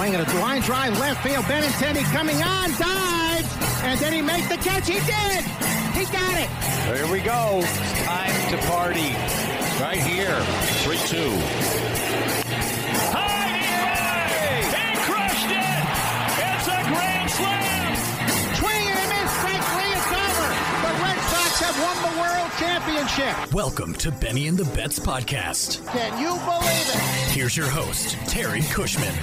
Swinging a line drive left field. Benintendi coming on, dives, and then he makes the catch. He did. He got it. There we go. Time to party. Right here. 3 2. won the world championship. Welcome to Benny and the Bets podcast. Can you believe it? Here's your host, Terry Cushman.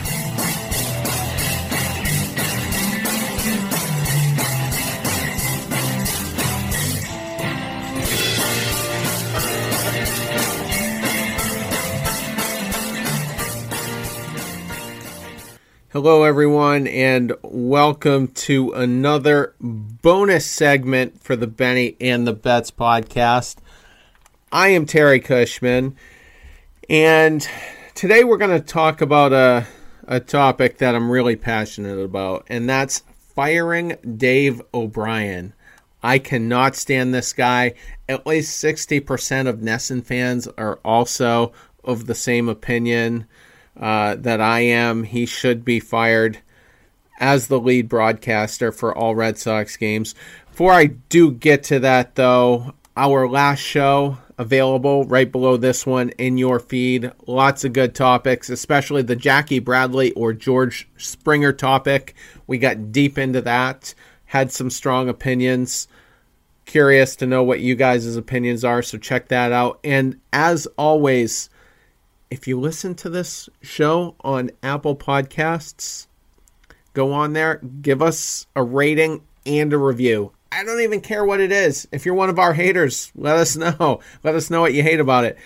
Hello, everyone, and welcome to another bonus segment for the Benny and the Bets podcast. I am Terry Cushman, and today we're going to talk about a, a topic that I'm really passionate about, and that's firing Dave O'Brien. I cannot stand this guy. At least 60% of NESN fans are also of the same opinion uh, that I am. He should be fired as the lead broadcaster for all Red Sox games. Before I do get to that, though, our last show available right below this one in your feed. Lots of good topics, especially the Jackie Bradley or George Springer topic. We got deep into that, had some strong opinions. Curious to know what you guys' opinions are, so check that out. And as always, if you listen to this show on Apple Podcasts, go on there, give us a rating and a review. I don't even care what it is. If you're one of our haters, let us know. Let us know what you hate about it.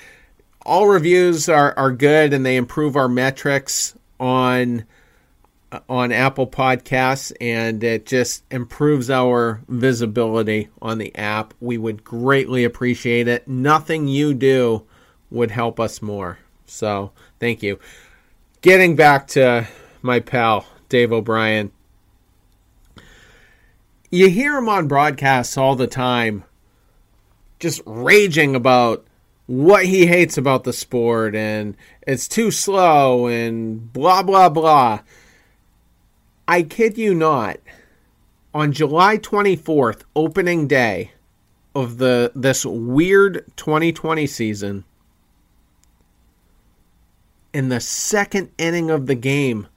All reviews are, are good and they improve our metrics on uh, on Apple Podcasts and it just improves our visibility on the app. We would greatly appreciate it. Nothing you do would help us more. So thank you. Getting back to my pal, Dave O'Brien. You hear him on broadcasts all the time, just raging about what he hates about the sport and it's too slow and blah, blah, blah. I kid you not. On July 24th, opening day of the this weird 2020 season, in the second inning of the game,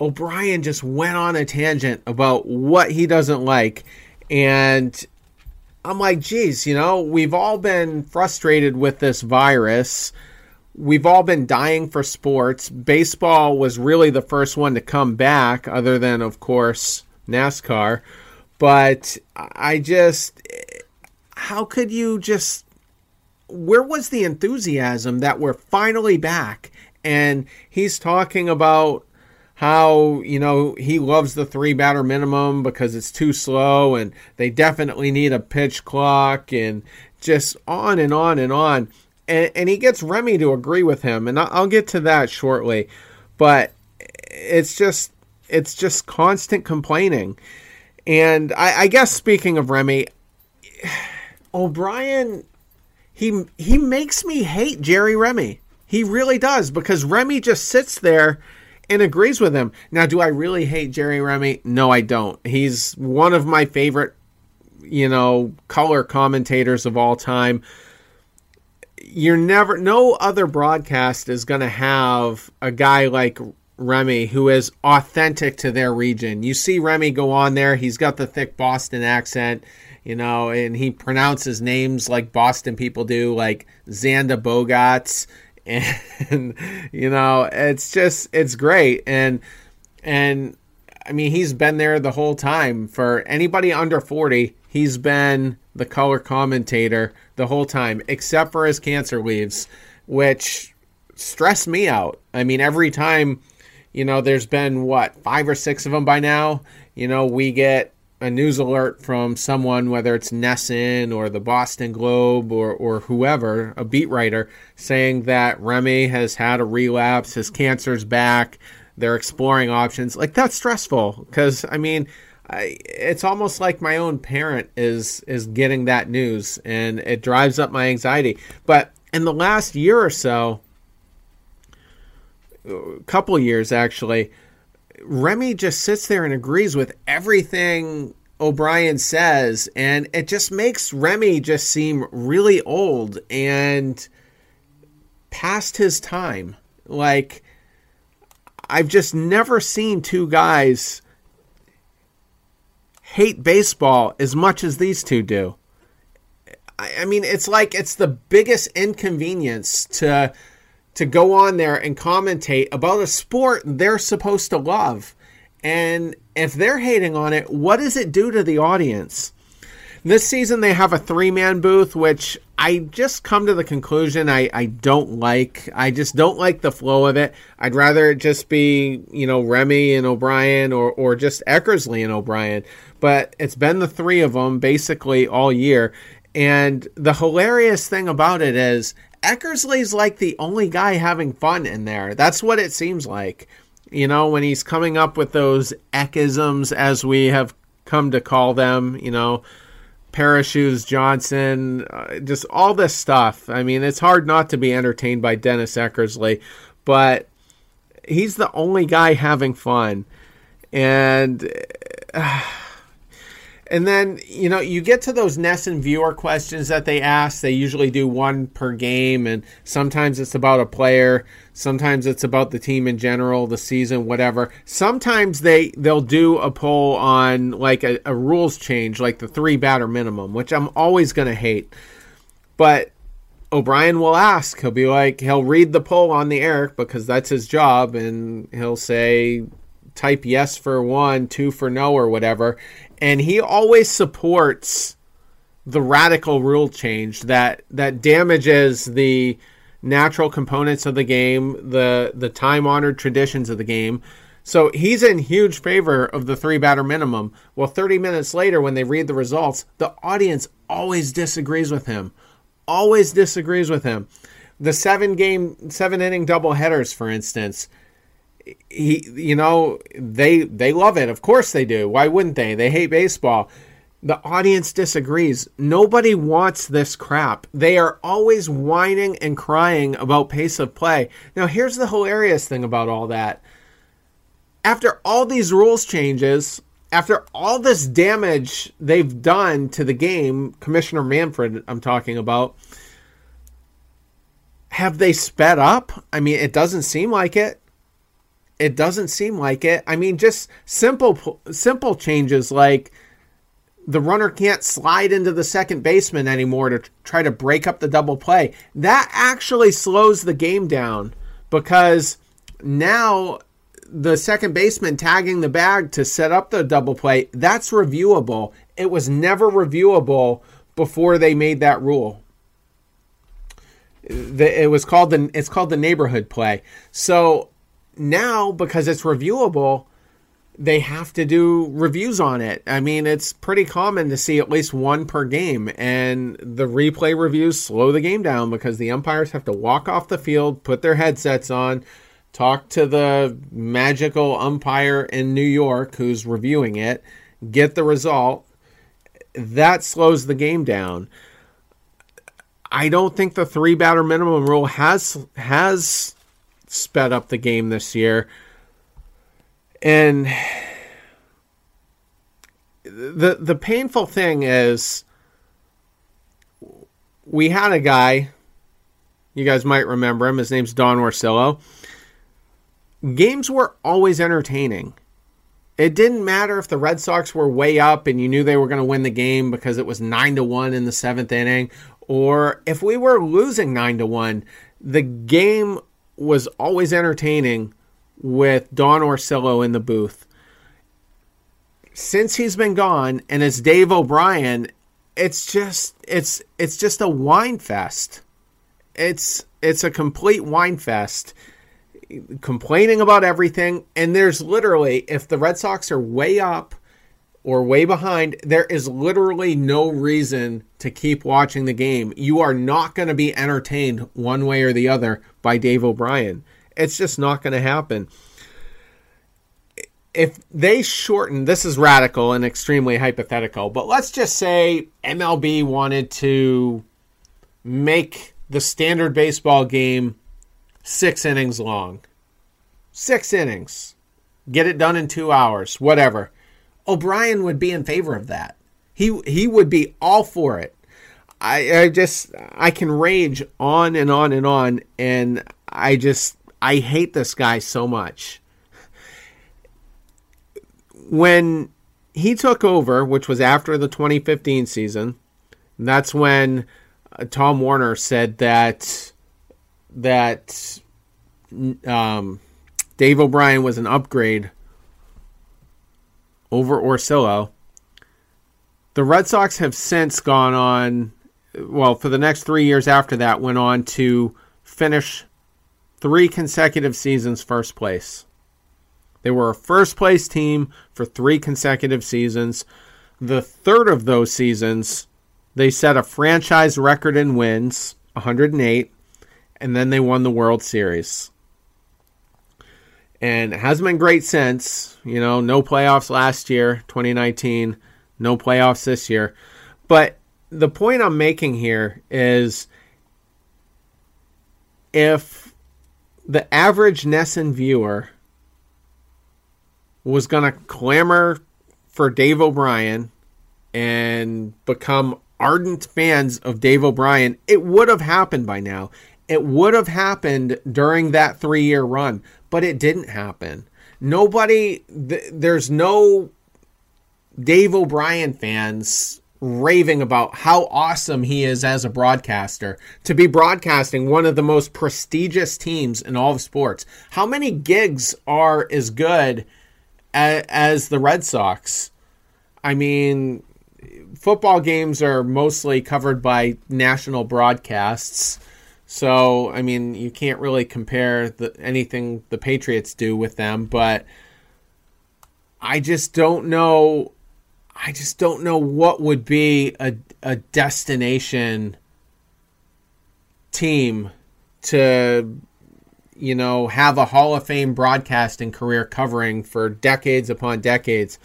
O'Brien just went on a tangent about what he doesn't like. And I'm like, geez, you know, we've all been frustrated with this virus. We've all been dying for sports. Baseball was really the first one to come back, other than, of course, NASCAR. But I just, how could you just where was the enthusiasm that we're finally back? And he's talking about how, you know, he loves the three batter minimum because it's too slow and they definitely need a pitch clock and just on and on and on. And, and he gets Remy to agree with him. And I'll get to that shortly. But it's just, it's just constant complaining. And I, I guess speaking of Remy, O'Brien he he makes me hate Jerry Remy. He really does because Remy just sits there and agrees with him. Now, do I really hate Jerry Remy? No, I don't. He's one of my favorite, you know, color commentators of all time. You're never no other broadcast is going to have a guy like Remy who is authentic to their region. You see Remy go on there, he's got the thick Boston accent you know, and he pronounces names like Boston people do, like Xander Bogaerts, and you know, it's just it's great, and and I mean, he's been there the whole time. For anybody under forty, he's been the color commentator the whole time, except for his cancer leaves, which stress me out. I mean, every time, you know, there's been what five or six of them by now. You know, we get a news alert from someone, whether it's NESN or the Boston Globe or, or whoever, a beat writer, saying that Remy has had a relapse, his cancer's back, they're exploring options. Like that's stressful because I mean, I, it's almost like my own parent is is getting that news, and it drives up my anxiety. But in the last year or so, a couple years actually, Remy just sits there and agrees with everything O'Brien says, and it just makes Remy just seem really old and past his time. Like, I've just never seen two guys hate baseball as much as these two do. I, I mean, it's like it's the biggest inconvenience to to go on there and commentate about a sport they're supposed to love. And if they're hating on it, what does it do to the audience? This season they have a three man booth, which I just come to the conclusion I, I don't like. I just don't like the flow of it. I'd rather it just be, you know, Remy and O'Brien or, or just Eckersley and O'Brien. But it's been the three of them basically all year. And the hilarious thing about it is Eckersley's like the only guy having fun in there. That's what it seems like. You know, when he's coming up with those Eckisms, as we have come to call them, you know, Parachutes Johnson, uh, just all this stuff. I mean, it's hard not to be entertained by Dennis Eckersley, but he's the only guy having fun. And. Uh, and then, you know, you get to those NESN viewer questions that they ask. They usually do one per game, and sometimes it's about a player, sometimes it's about the team in general, the season, whatever. Sometimes they they'll do a poll on like a, a rules change, like the three batter minimum, which I'm always gonna hate. But O'Brien will ask. He'll be like, he'll read the poll on the air because that's his job, and he'll say, type yes for one, two for no, or whatever and he always supports the radical rule change that that damages the natural components of the game, the the time honored traditions of the game. So he's in huge favor of the three batter minimum. Well, 30 minutes later, when they read the results, the audience always disagrees with him. Always disagrees with him. The seven game, seven inning double headers, for instance, he you know they they love it. Of course they do. Why wouldn't they? They hate baseball. The audience disagrees. Nobody wants this crap. They are always whining and crying about pace of play. Now here's the hilarious thing about all that. After all these rules changes after all this damage they've done to the game commissioner manfred i'm talking about have they sped up? I mean it doesn't seem like it it doesn't seem like it. I mean, just simple simple changes like the runner can't slide into the second baseman anymore to try to break up the double play. That actually slows the game down because now the second baseman tagging the bag to set up the double play, that's reviewable. It was never reviewable before they made that rule. It was called the it's called the neighborhood play. So now because it's reviewable, they have to do reviews on it. I mean, it's pretty common to see at least one per game, and the replay reviews slow the game down because the umpires have to walk off the field, put their headsets on, talk to the magical umpire in New York who's reviewing it, get the result. That slows the game down. I don't think the three batter minimum rule has has sped up the game this year. And the the painful thing is we had a guy you guys might remember him his name's Don Orsillo games were always entertaining it didn't matter if the Red Sox were way up and you knew they were going to win the game because it was 9 to 1 in the 7th inning or if we were losing 9 to 1 the game was always entertaining with Don Orsillo in the booth. Since he's been gone and it's Dave O'Brien, it's just it's it's just a whine fest. It's it's a complete whine fest. Complaining about everything and there's literally if the Red Sox are way up or way behind, there is literally no reason to keep watching the game. You are not going to be entertained one way or the other by Dave O'Brien. It's just not going to happen. If they shorten, this is radical and extremely hypothetical, but let's just say MLB wanted to make the standard baseball game six innings long. Six innings get it done in two hours, whatever. O'Brien would be in favor of that. He he would be all for it. I, I just I can rage on and on and on, and I just I hate this guy so much. When he took over, which was after the 2015 season, that's when uh, Tom Werner said that that um, Dave O'Brien was an upgrade over Orsillo. The Red Sox have since gone on, well, for the next three years after that, went on to finish three consecutive seasons first place. They were a first place team for three consecutive seasons. The third of those seasons, they set a franchise record in wins, 108, and then they won the World Series. And it hasn't been great since. You know, no playoffs last year, 2019, no playoffs this year. But the point I'm making here is if the average NESN viewer was going to clamor for Dave O'Brien and become ardent fans of Dave O'Brien, it would have happened by now. It would have happened during that three year run, but it didn't happen. Nobody, th- there's no Dave O'Brien fans raving about how awesome he is as a broadcaster to be broadcasting one of the most prestigious teams in all of sports. How many gigs are as good as, as the Red Sox? I mean, football games are mostly covered by national broadcasts. So, I mean, you can't really compare the, anything the Patriots do with them, but I just don't know. I just don't know what would be a, a destination team to, you know, have a Hall of Fame broadcasting career covering for decades upon decades.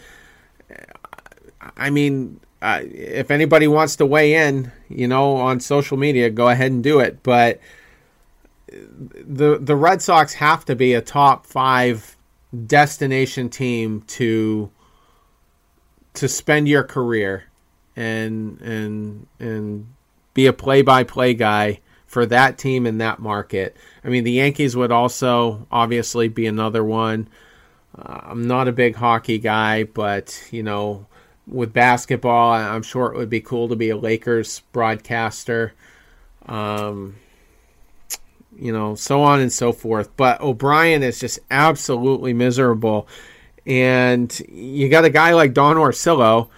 I mean, if anybody wants to weigh in, you know, on social media, go ahead and do it. But the the Red Sox have to be a top five destination team to to spend your career and and and be a play by play guy for that team in that market. I mean, the Yankees would also obviously be another one. Uh, I'm not a big hockey guy, but you know with basketball, I'm sure it would be cool to be a Lakers broadcaster. Um, you know, so on and so forth. But O'Brien is just absolutely miserable. And you got a guy like Don Orsillo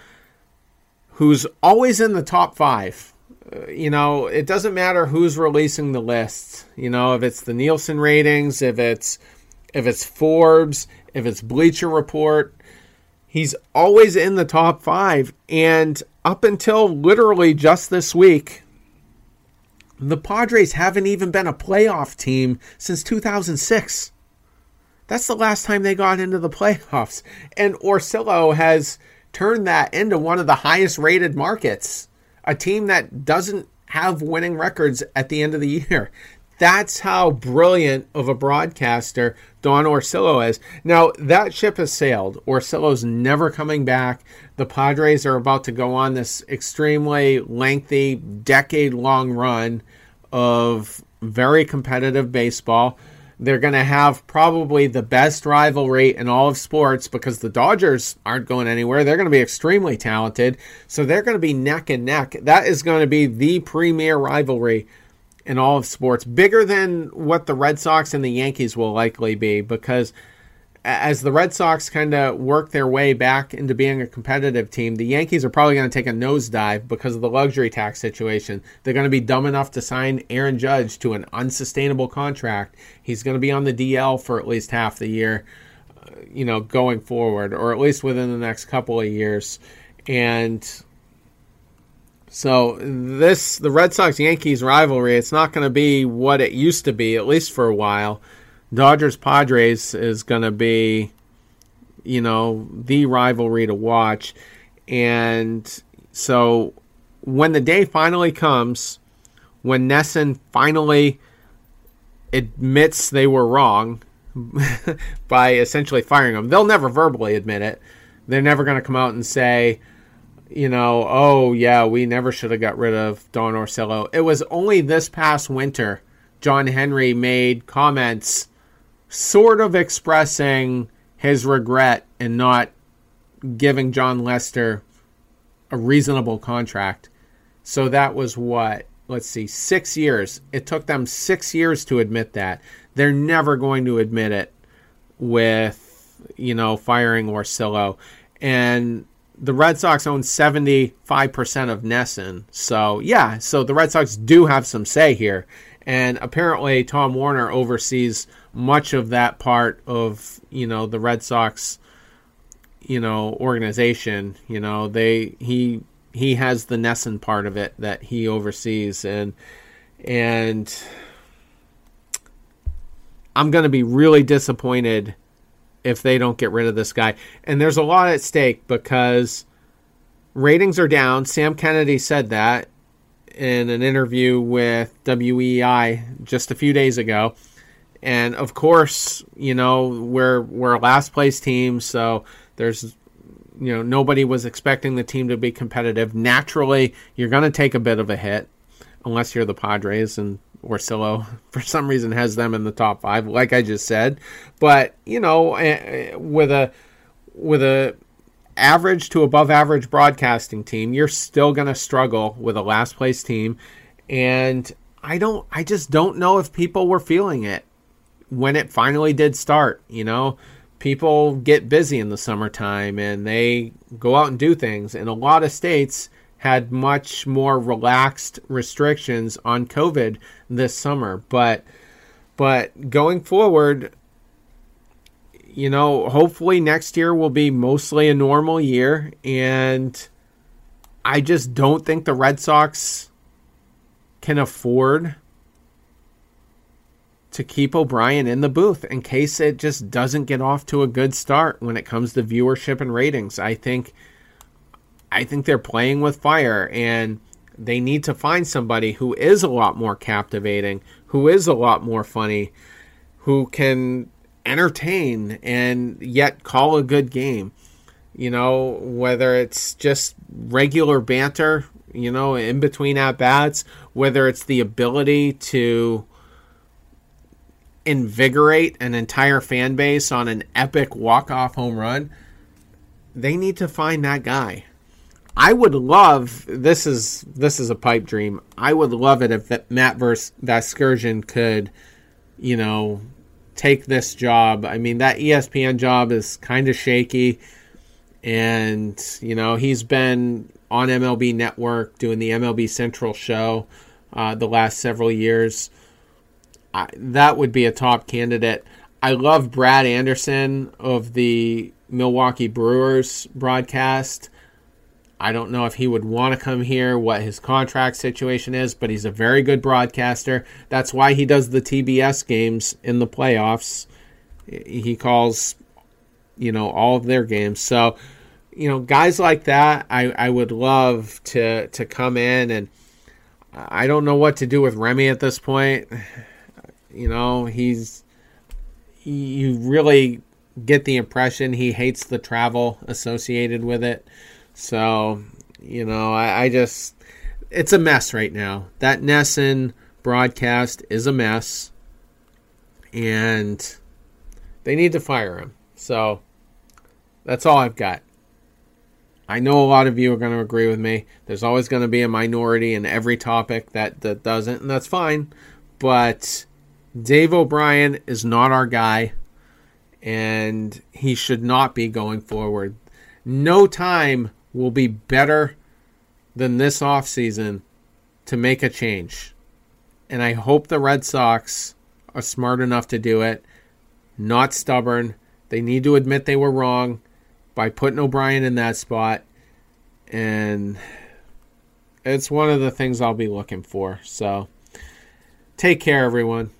who's always in the top five. Uh, you know, it doesn't matter who's releasing the lists. You know, if it's the Nielsen ratings, if it's if it's Forbes, if it's Bleacher Report, He's always in the top five. And up until literally just this week, the Padres haven't even been a playoff team since 2006. That's the last time they got into the playoffs. And Orsillo has turned that into one of the highest rated markets. A team that doesn't have winning records at the end of the year. That's how brilliant of a broadcaster Don Orsillo is. Now, that ship has sailed. Orsillo's never coming back. The Padres are about to go on this extremely lengthy, decade long run of very competitive baseball. They're going to have probably the best rivalry in all of sports because the Dodgers aren't going anywhere. They're going to be extremely talented. So they're going to be neck and neck. That is going to be the premier rivalry in all of sports, bigger than what the Red Sox and the Yankees will likely be, because as the Red Sox kind of work their way back into being a competitive team, the Yankees are probably going to take a nosedive because of the luxury tax situation. They're going to be dumb enough to sign Aaron Judge to an unsustainable contract. He's going to be on the DL for at least half the year, uh, you know, going forward, or at least within the next couple of years. And so this the Red Sox Yankees rivalry, it's not going to be what it used to be at least for a while. Dodgers Padres is going to be you know the rivalry to watch and so when the day finally comes when NESN finally admits they were wrong by essentially firing him. They'll never verbally admit it. They're never going to come out and say, you know, oh yeah, we never should have got rid of Don Orsillo. It was only this past winter John Henry made comments sort of expressing his regret in not giving Jon Lester a reasonable contract. So that was what, let's see, six years. It took them six years to admit that. They're never going to admit it with, you know, firing Orsillo. And the Red Sox own 75% of NESN. So, yeah, so the Red Sox do have some say here. And apparently, Tom Werner oversees much of that part of, you know, the Red Sox, you know, organization. You know, they, he, he has the NESN part of it that he oversees. And, and I'm going to be really disappointed if they don't get rid of this guy. And there's a lot at stake because ratings are down. Sam Kennedy said that in an interview with WEEI just a few days ago. And of course, you know, we're we're a last place team, so there's you know, nobody was expecting the team to be competitive. Naturally, you're going to take a bit of a hit unless you're the Padres and Orsillo for some reason has them in the top 5 like I just said. But, you know, eh, eh, with a with a average to above average broadcasting team, you're still going to struggle with a last place team. And I don't, I just don't know if people were feeling it when it finally did start. You know, people get busy in the summertime and they go out and do things. In a lot of states had much more relaxed restrictions on COVID this summer. But, but going forward, you know, hopefully next year will be mostly a normal year. And I just don't think the Red Sox can afford to keep O'Brien in the booth in case it just doesn't get off to a good start when it comes to viewership and ratings. I think I think they're playing with fire and they need to find somebody who is a lot more captivating, who is a lot more funny, who can entertain and yet call a good game. You know, whether it's just regular banter, you know, in between at bats, whether it's the ability to invigorate an entire fan base on an epic walk-off home run, they need to find that guy. I would love this is this is a pipe dream. I would love it if Matt Vasgersian could, you know, take this job. I mean, that ESPN job is kind of shaky. And, you know, he's been on MLB Network doing the MLB Central show uh, the last several years. I, that would be a top candidate. I love Brad Anderson of the Milwaukee Brewers broadcast. I don't know if he would want to come here, what his contract situation is, but he's a very good broadcaster. That's why he does the TBS games in the playoffs. He calls, you know, all of their games. So, you know, guys like that, I, I would love to to come in and I don't know what to do with Remy at this point. You know, he's you really get the impression he hates the travel associated with it. So, you know, I, I just it's a mess right now. That NESN broadcast is a mess, and they need to fire him. So that's all I've got. I know a lot of you are going to agree with me. There's always going to be a minority in every topic that, that doesn't, and that's fine. But Dave O'Brien is not our guy, and he should not be going forward. No time will be better than this offseason to make a change. And I hope the Red Sox are smart enough to do it, not stubborn. They need to admit they were wrong by putting O'Brien in that spot. And it's one of the things I'll be looking for. So take care, everyone.